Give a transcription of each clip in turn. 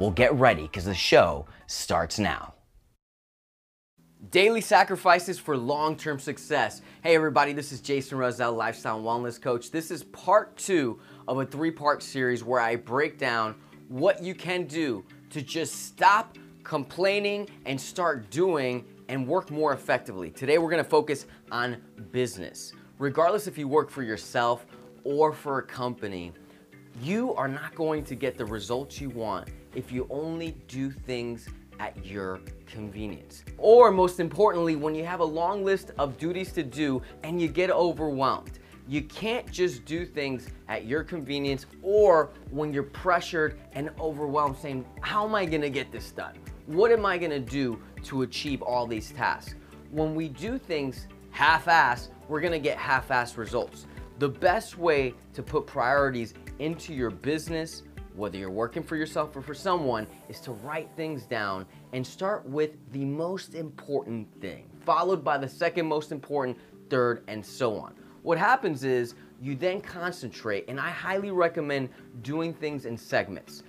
Well, get ready because the show starts now. Daily sacrifices for long term success. Hey, everybody, this is Jason Roselle, lifestyle wellness coach. This is part two of a three part series where I break down what you can do to just stop complaining and start doing and work more effectively. Today, we're gonna focus on business. Regardless if you work for yourself or for a company, you are not going to get the results you want if you only do things at your convenience. Or most importantly, when you have a long list of duties to do and you get overwhelmed. You can't just do things at your convenience or when you're pressured and overwhelmed saying, how am I gonna get this done? What am I gonna do to achieve all these tasks? When we do things half-ass, we're gonna get half-ass results. The best way to put priorities into your business, whether you're working for yourself or for someone, is to write things down and start with the most important thing, followed by the second most important, third, and so on. What happens is you then concentrate, and I highly recommend doing things in segments.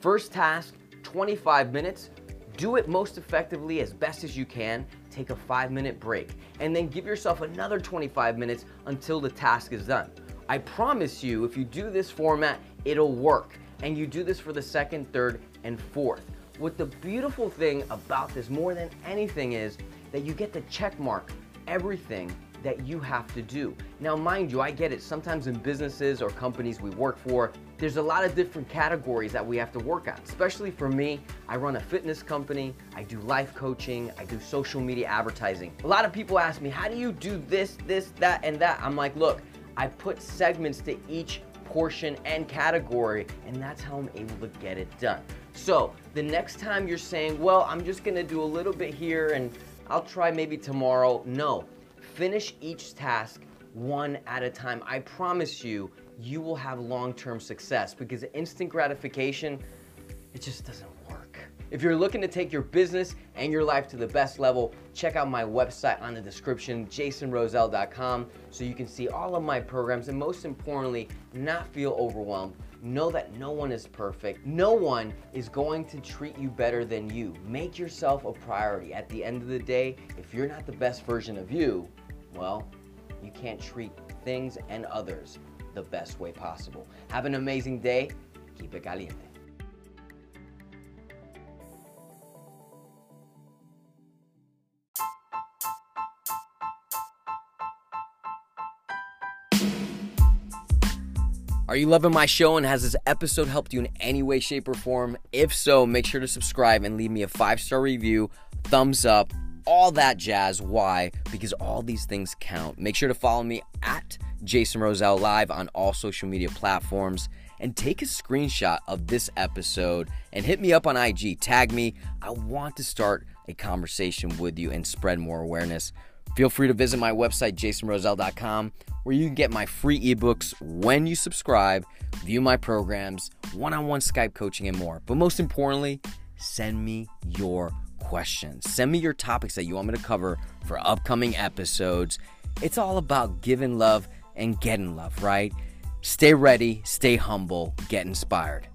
First task, 25 minutes. Do it most effectively as best as you can. Take a five minute break, and then give yourself another 25 minutes until the task is done. I promise you, if you do this format, it'll work. And you do this for the second, third, and fourth. What the beautiful thing about this more than anything is that you get to check mark everything that you have to do. Now, mind you, I get it. Sometimes in businesses or companies we work for, there's a lot of different categories that we have to work on. Especially for me, I run a fitness company, I do life coaching, I do social media advertising. A lot of people ask me, how do you do this, this, that, and that? I'm like, look, I put segments to each portion and category, and that's how I'm able to get it done. So the next time you're saying, well, I'm just gonna do a little bit here and I'll try maybe tomorrow. No, finish each task one at a time. I promise you, you will have long-term success because instant gratification, it just doesn't work. If you're looking to take your business and your life to the best level, check out my website on the description, jasonroselle.com, so you can see all of my programs and most importantly, not feel overwhelmed. Know that no one is perfect. No one is going to treat you better than you. Make yourself a priority. At the end of the day, if you're not the best version of you, well, you can't treat things and others the best way possible. Have an amazing day. Keep it caliente. Are you loving my show and has this episode helped you in any way, shape, or form? If so, make sure to subscribe and leave me a five star review, thumbs up, all that jazz. Why? Because all these things count. Make sure to follow me at Jason Roselle Live on all social media platforms and take a screenshot of this episode and hit me up on IG. Tag me. I want to start a conversation with you and spread more awareness. Feel free to visit my website, jasonroselle.com, where you can get my free ebooks when you subscribe, view my programs, one on one Skype coaching, and more. But most importantly, send me your questions. Send me your topics that you want me to cover for upcoming episodes. It's all about giving love and getting love, right? Stay ready, stay humble, get inspired.